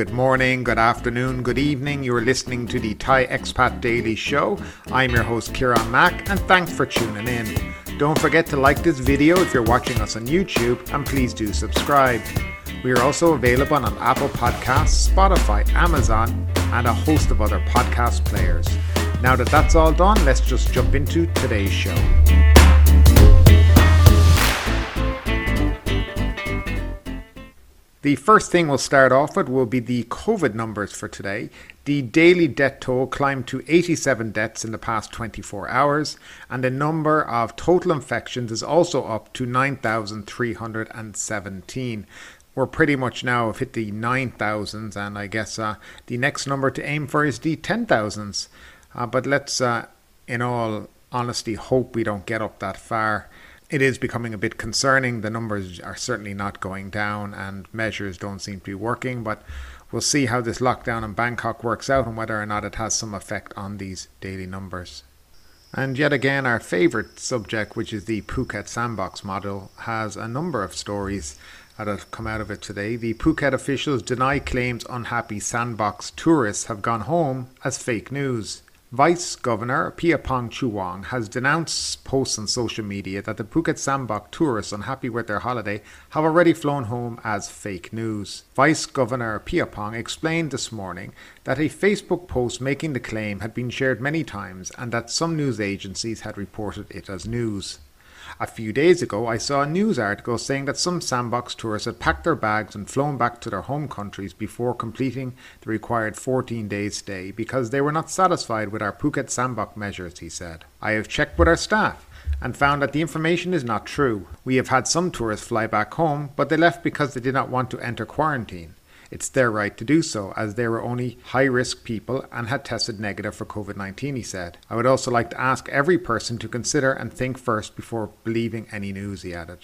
Good morning, good afternoon, good evening. You are listening to the Thai Expat Daily Show. I'm your host, Kieran Mack, and thanks for tuning in. Don't forget to like this video if you're watching us on YouTube, and please do subscribe. We are also available on Apple Podcasts, Spotify, Amazon, and a host of other podcast players. Now that that's all done, let's just jump into today's show. The first thing we'll start off with will be the COVID numbers for today. The daily death toll climbed to 87 deaths in the past 24 hours, and the number of total infections is also up to 9,317. We're pretty much now have hit the 9,000s, and I guess uh, the next number to aim for is the 10,000s. Uh, but let's, uh, in all honesty, hope we don't get up that far it is becoming a bit concerning. The numbers are certainly not going down and measures don't seem to be working, but we'll see how this lockdown in Bangkok works out and whether or not it has some effect on these daily numbers. And yet again, our favourite subject, which is the Phuket Sandbox model, has a number of stories that have come out of it today. The Phuket officials deny claims unhappy sandbox tourists have gone home as fake news. Vice Governor Piyapong Choowong has denounced posts on social media that the Phuket Sandbox tourists unhappy with their holiday have already flown home as fake news. Vice Governor Pia Pong explained this morning that a Facebook post making the claim had been shared many times and that some news agencies had reported it as news. A few days ago, I saw a news article saying that some sandbox tourists had packed their bags and flown back to their home countries before completing the required 14 days stay because they were not satisfied with our Phuket sandbox measures, he said. I have checked with our staff and found that the information is not true. We have had some tourists fly back home, but they left because they did not want to enter quarantine. It's their right to do so, as they were only high risk people and had tested negative for COVID 19, he said. I would also like to ask every person to consider and think first before believing any news, he added.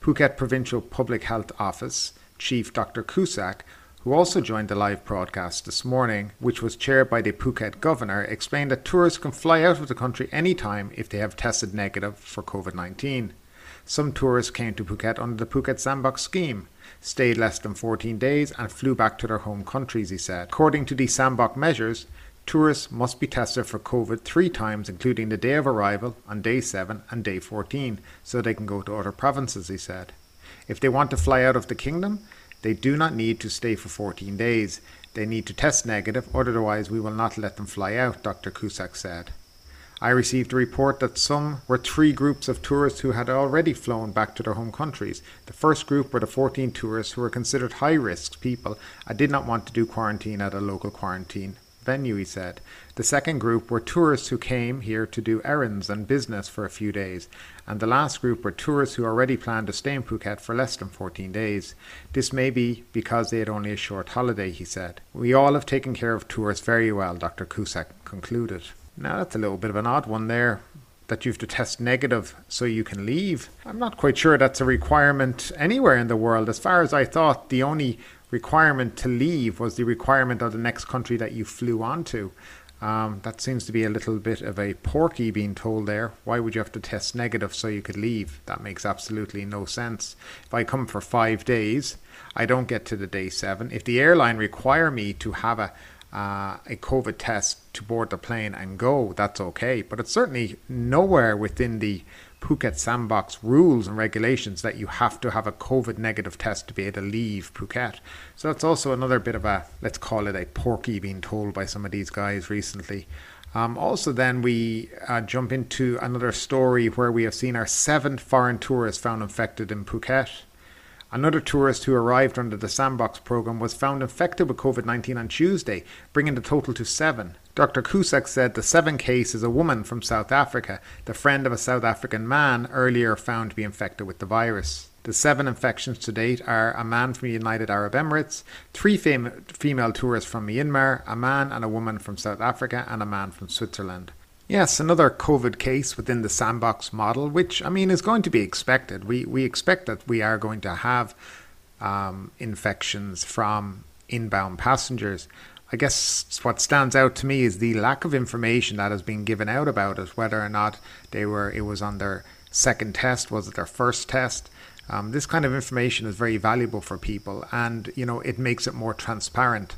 Phuket Provincial Public Health Office Chief Dr. Kusak who also joined the live broadcast this morning, which was chaired by the Phuket governor, explained that tourists can fly out of the country anytime if they have tested negative for COVID 19. Some tourists came to Phuket under the Phuket Sandbox scheme, stayed less than 14 days, and flew back to their home countries, he said. According to the Sandbox measures, tourists must be tested for COVID three times, including the day of arrival on day 7 and day 14, so they can go to other provinces, he said. If they want to fly out of the kingdom, they do not need to stay for 14 days. They need to test negative, otherwise, we will not let them fly out, Dr. Kusak said. I received a report that some were three groups of tourists who had already flown back to their home countries. The first group were the 14 tourists who were considered high risk people and did not want to do quarantine at a local quarantine venue, he said. The second group were tourists who came here to do errands and business for a few days. And the last group were tourists who already planned to stay in Phuket for less than 14 days. This may be because they had only a short holiday, he said. We all have taken care of tourists very well, Dr. Kusak concluded. Now, that's a little bit of an odd one there that you have to test negative so you can leave. I'm not quite sure that's a requirement anywhere in the world. As far as I thought, the only requirement to leave was the requirement of the next country that you flew onto. Um, that seems to be a little bit of a porky being told there. Why would you have to test negative so you could leave? That makes absolutely no sense. If I come for five days, I don't get to the day seven. If the airline require me to have a uh, a COVID test to board the plane and go, that's okay. But it's certainly nowhere within the Phuket sandbox rules and regulations that you have to have a COVID negative test to be able to leave Phuket. So that's also another bit of a, let's call it a porky being told by some of these guys recently. Um, also, then we uh, jump into another story where we have seen our seventh foreign tourists found infected in Phuket. Another tourist who arrived under the Sandbox program was found infected with COVID 19 on Tuesday, bringing the total to seven. Dr. Kusak said the seventh case is a woman from South Africa, the friend of a South African man earlier found to be infected with the virus. The seven infections to date are a man from the United Arab Emirates, three fem- female tourists from Myanmar, a man and a woman from South Africa, and a man from Switzerland. Yes, another COVID case within the sandbox model, which I mean is going to be expected. We we expect that we are going to have um, infections from inbound passengers. I guess what stands out to me is the lack of information that has been given out about it, whether or not they were it was on their second test, was it their first test? Um, this kind of information is very valuable for people and, you know, it makes it more transparent.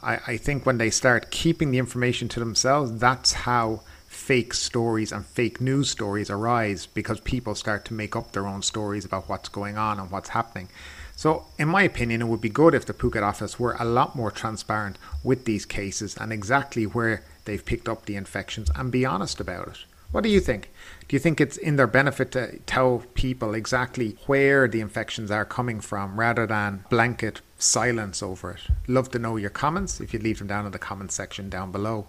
I, I think when they start keeping the information to themselves, that's how fake stories and fake news stories arise because people start to make up their own stories about what's going on and what's happening. So, in my opinion, it would be good if the Phuket office were a lot more transparent with these cases and exactly where they've picked up the infections and be honest about it. What do you think? Do you think it's in their benefit to tell people exactly where the infections are coming from rather than blanket silence over it? Love to know your comments if you leave them down in the comment section down below.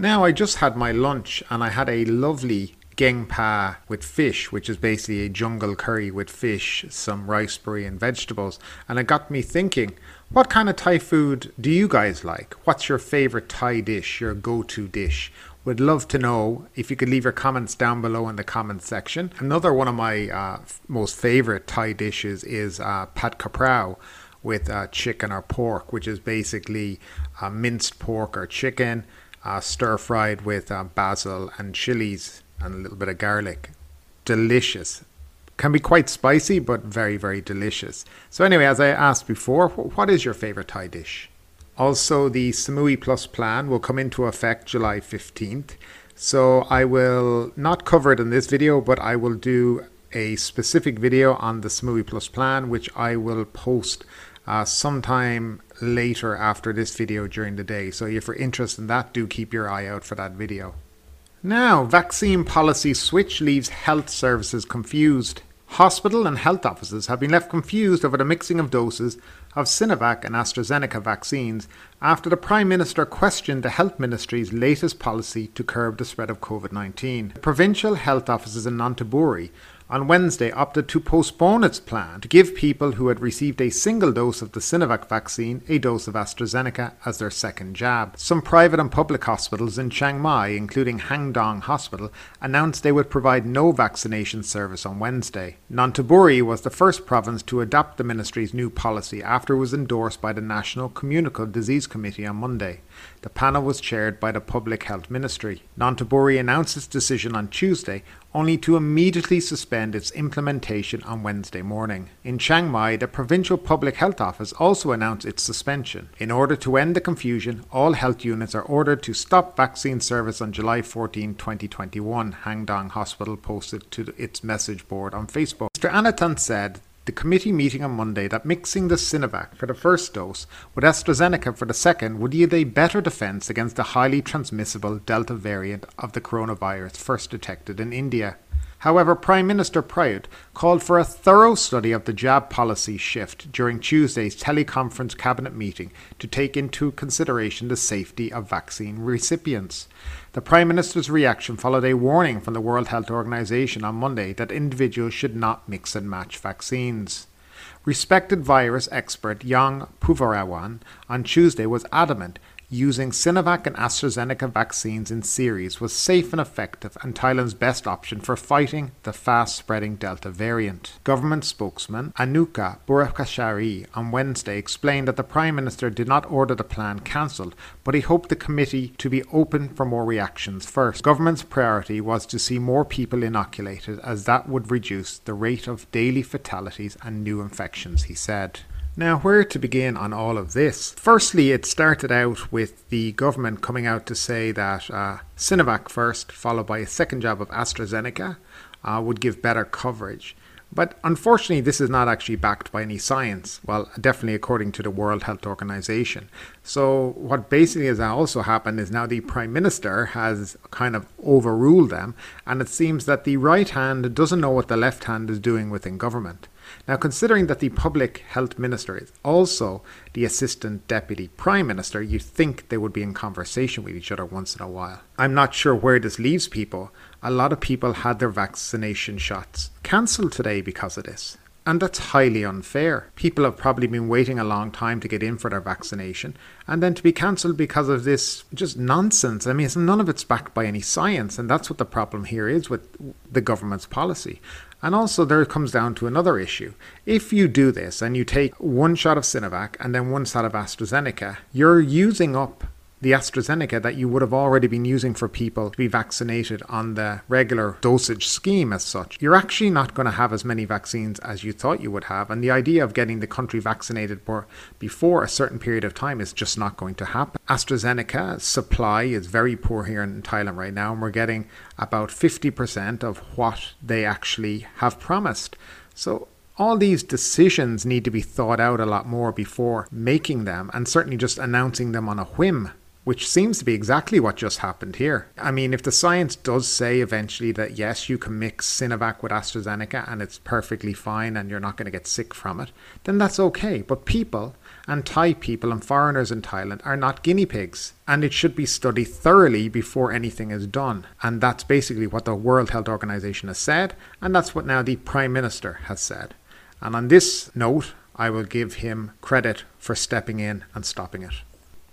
Now, I just had my lunch and I had a lovely geng pa with fish, which is basically a jungle curry with fish, some riceberry, and vegetables. And it got me thinking, what kind of Thai food do you guys like? What's your favorite Thai dish, your go to dish? Would love to know if you could leave your comments down below in the comment section. Another one of my uh, most favorite Thai dishes is uh, pad kaprao with uh, chicken or pork, which is basically uh, minced pork or chicken uh, stir fried with uh, basil and chilies and a little bit of garlic. Delicious. Can be quite spicy, but very, very delicious. So, anyway, as I asked before, what is your favorite Thai dish? Also, the Samui Plus plan will come into effect July 15th. So I will not cover it in this video, but I will do a specific video on the Samui Plus plan, which I will post uh, sometime later after this video during the day. So if you're interested in that, do keep your eye out for that video. Now, vaccine policy switch leaves health services confused. Hospital and health offices have been left confused over the mixing of doses of Sinovac and AstraZeneca vaccines after the Prime Minister questioned the Health Ministry's latest policy to curb the spread of COVID 19. Provincial health offices in Nonthaburi on Wednesday opted to postpone its plan to give people who had received a single dose of the Sinovac vaccine a dose of AstraZeneca as their second jab. Some private and public hospitals in Chiang Mai, including Hang Dong Hospital, announced they would provide no vaccination service on Wednesday. Nonthaburi was the first province to adopt the ministry's new policy after it was endorsed by the National Communicable Disease Committee on Monday. The panel was chaired by the Public Health Ministry. Nonthaburi announced its decision on Tuesday, only to immediately suspend its implementation on Wednesday morning. In Chiang Mai, the Provincial Public Health Office also announced its suspension. In order to end the confusion, all health units are ordered to stop vaccine service on July 14, 2021, Hang Dong Hospital posted to its message board on Facebook. Mr. Anutin said the committee meeting on Monday that mixing the Sinovac for the first dose with AstraZeneca for the second would yield a better defense against the highly transmissible Delta variant of the coronavirus first detected in India. However, Prime Minister Prayut called for a thorough study of the jab policy shift during Tuesday's teleconference cabinet meeting to take into consideration the safety of vaccine recipients. The Prime Minister's reaction followed a warning from the World Health Organization on Monday that individuals should not mix and match vaccines. Respected virus expert Yong Poovorawan on Tuesday was adamant using Sinovac and AstraZeneca vaccines in series was safe and effective and Thailand's best option for fighting the fast spreading Delta variant. Government spokesman Anucha Burapachaisri on Wednesday explained that the Prime Minister did not order the plan cancelled, but he hoped the committee to be open for more reactions first. Government's priority was to see more people inoculated as that would reduce the rate of daily fatalities and new infections, he said. Now, where to begin on all of this? Firstly, it started out with the government coming out to say that uh, Sinovac first, followed by a second jab of AstraZeneca, uh, would give better coverage. But unfortunately, this is not actually backed by any science. Well, definitely according to the World Health Organization. So, what basically has also happened is now the Prime Minister has kind of overruled them, and it seems that the right hand doesn't know what the left hand is doing within government. Now, considering that the Public Health Minister is also the Assistant Deputy Prime Minister, you'd think they would be in conversation with each other once in a while. I'm not sure where this leaves people. A lot of people had their vaccination shots cancelled today because of this. And that's highly unfair. People have probably been waiting a long time to get in for their vaccination, and then to be cancelled because of this just nonsense. I mean, none of it's backed by any science, and that's what the problem here is with the government's policy. And also, there comes down to another issue. If you do this and you take one shot of Sinovac and then one shot of AstraZeneca, you're using up the AstraZeneca that you would have already been using for people to be vaccinated on the regular dosage scheme as such. You're actually not going to have as many vaccines as you thought you would have, and the idea of getting the country vaccinated before a certain period of time is just not going to happen. AstraZeneca supply is very poor here in Thailand right now, and we're getting about 50% of what they actually have promised. So all these decisions need to be thought out a lot more before making them, and certainly just announcing them on a whim which seems to be exactly what just happened here. I mean, if the science does say eventually that yes, you can mix Sinovac with AstraZeneca and it's perfectly fine and you're not going to get sick from it, then that's okay. But people, and Thai people and foreigners in Thailand, are not guinea pigs. And it should be studied thoroughly before anything is done. And that's basically what the World Health Organization has said, and that's what now the Prime Minister has said. And on this note, I will give him credit for stepping in and stopping it.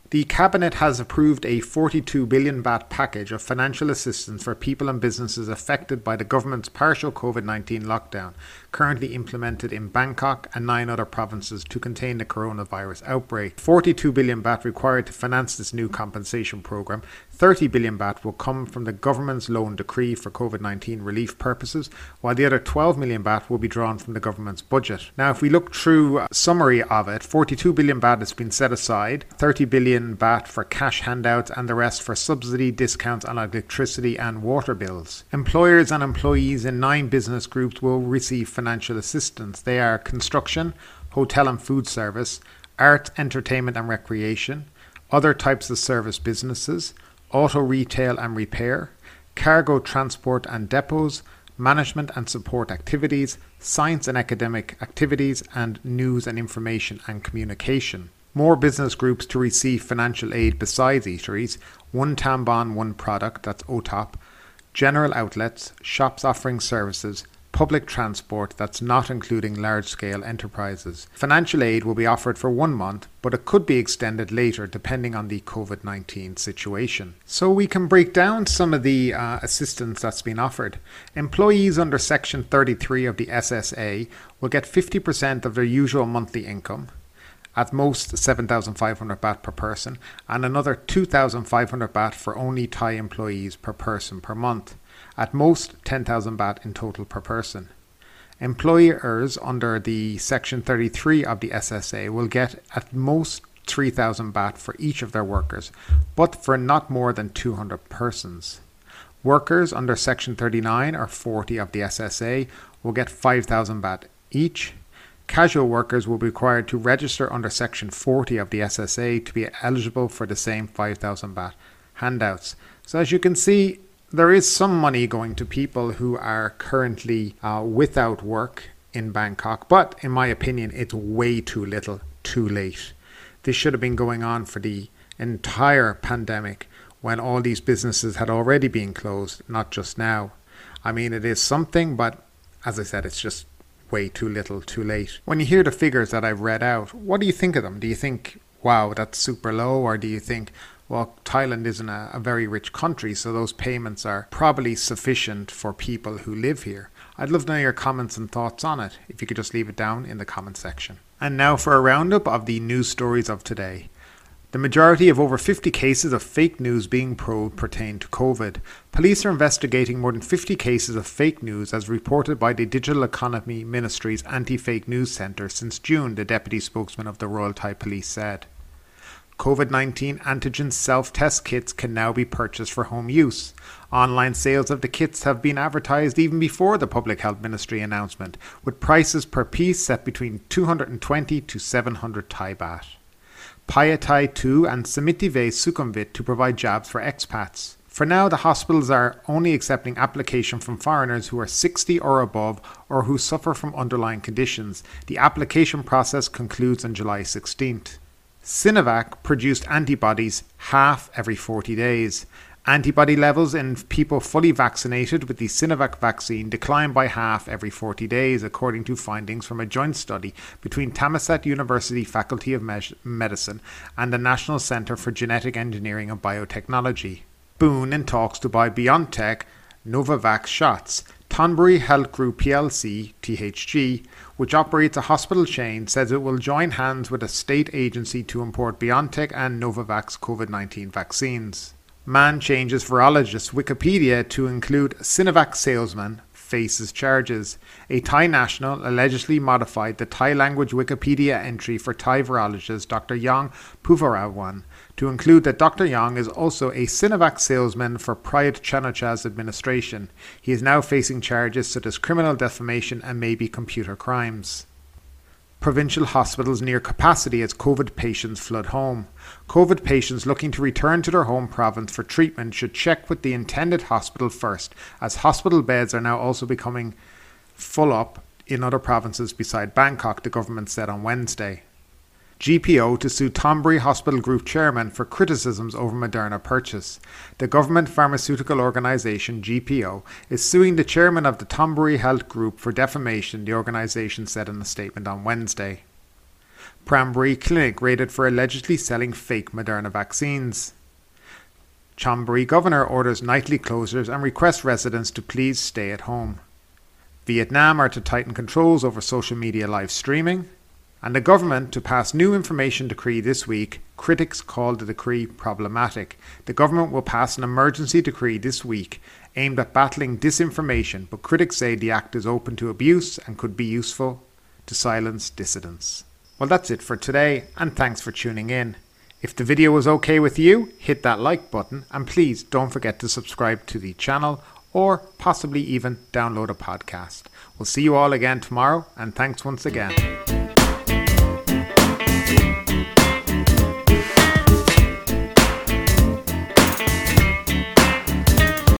The Cabinet has approved a 42 billion baht package of financial assistance for people and businesses affected by the government's partial COVID 19 lockdown, currently implemented in Bangkok and nine other provinces to contain the coronavirus outbreak. 42 billion baht required to finance this new compensation program. 30 billion baht will come from the government's loan decree for COVID 19 relief purposes, while the other 12 million baht will be drawn from the government's budget. Now, if we look through a summary of it, 42 billion baht has been set aside, 30 billion baht for cash handouts, and the rest for subsidy discounts on electricity and water bills. Employers and employees in nine business groups will receive financial assistance. They are construction, hotel and food service, art, entertainment and recreation, other types of service businesses auto retail and repair, cargo transport and depots, management and support activities, science and academic activities, and news and information and communication. More business groups to receive financial aid besides eateries, one Tambon, one product, that's OTOP, general outlets, shops offering services, public transport that's not including large scale enterprises. Financial aid will be offered for one month, but it could be extended later depending on the COVID 19 situation. So we can break down some of the uh, assistance that's been offered. Employees under Section 33 of the SSA will get 50% of their usual monthly income at most 7,500 baht per person, and another 2,500 baht for only Thai employees per person per month at most 10,000 baht in total per person. Employers under the Section 33 of the SSA will get at most 3,000 baht for each of their workers, but for not more than 200 persons. Workers under Section 39 or 40 of the SSA will get 5,000 baht each. Casual workers will be required to register under Section 40 of the SSA to be eligible for the same 5,000 baht handouts. So, as you can see, there is some money going to people who are currently uh, without work in Bangkok, but in my opinion, it's way too little, too late. This should have been going on for the entire pandemic when all these businesses had already been closed, not just now. I mean, it is something, but as I said, it's just way too little, too late. When you hear the figures that I've read out, what do you think of them? Do you think, wow, that's super low, or do you think, well, Thailand isn't a, a, very rich country, so those payments are probably sufficient for people who live here. I'd love to know your comments and thoughts on it, if you could just leave it down in the comment section. And now for a roundup of the news stories of today. The majority of over 50 cases of fake news being probed pertain to COVID. Police are investigating more than 50 cases of fake news as reported by the Digital Economy Ministry's Anti Fake News Centre since June, the deputy spokesman of the Royal Thai Police said. COVID 19 antigen self test kits can now be purchased for home use. Online sales of the kits have been advertised even before the Public Health Ministry announcement, with prices per piece set between 220 to 700 Thai baht. Phyathai 2 and Samitivej Sukhumvit to provide jobs for expats. For now, the hospitals are only accepting application from foreigners who are 60 or above or who suffer from underlying conditions. The application process concludes on July 16th. Sinovac produced antibodies half every 40 days. Antibody levels in people fully vaccinated with the Sinovac vaccine decline by half every 40 days, according to findings from a joint study between Thammasat University Faculty of Medicine and the National Center for Genetic Engineering and Biotechnology. Boon in talks to buy BioNTech Novavax shots. Thonburi Health Group plc, THG, which operates a hospital chain, says it will join hands with a state agency to import BioNTech and Novavax COVID 19 vaccines. Man changes virologist Wikipedia to include Sinovac salesman faces charges. A Thai national allegedly modified the Thai language Wikipedia entry for Thai virologist Dr. Yong Poovorawan to include that Dr. Yong is also a Sinovac salesman for Prayut Chan-o-cha's administration. He is now facing charges such as criminal defamation and maybe computer crimes. Provincial hospitals near capacity as COVID patients flood home. COVID patients looking to return to their home province for treatment should check with the intended hospital first, as hospital beds are now also becoming full up in other provinces beside Bangkok, the government said on Wednesday. GPO to sue Thonburi Hospital Group chairman for criticisms over Moderna purchase. The government pharmaceutical organisation GPO is suing the chairman of the Thonburi Health Group for defamation, the organisation said in a statement on Wednesday. Prambury Clinic raided for allegedly selling fake Moderna vaccines. Chonburi governor orders nightly closures and requests residents to please stay at home. Vietnam are to tighten controls over social media live streaming and the government to pass new information decree this week. Critics call the decree problematic. The government will pass an emergency decree this week aimed at battling disinformation, but critics say the act is open to abuse and could be useful to silence dissidents. Well, that's it for today, and thanks for tuning in. If the video was okay with you, hit that like button, and please don't forget to subscribe to the channel or possibly even download a podcast. We'll see you all again tomorrow, and thanks once again.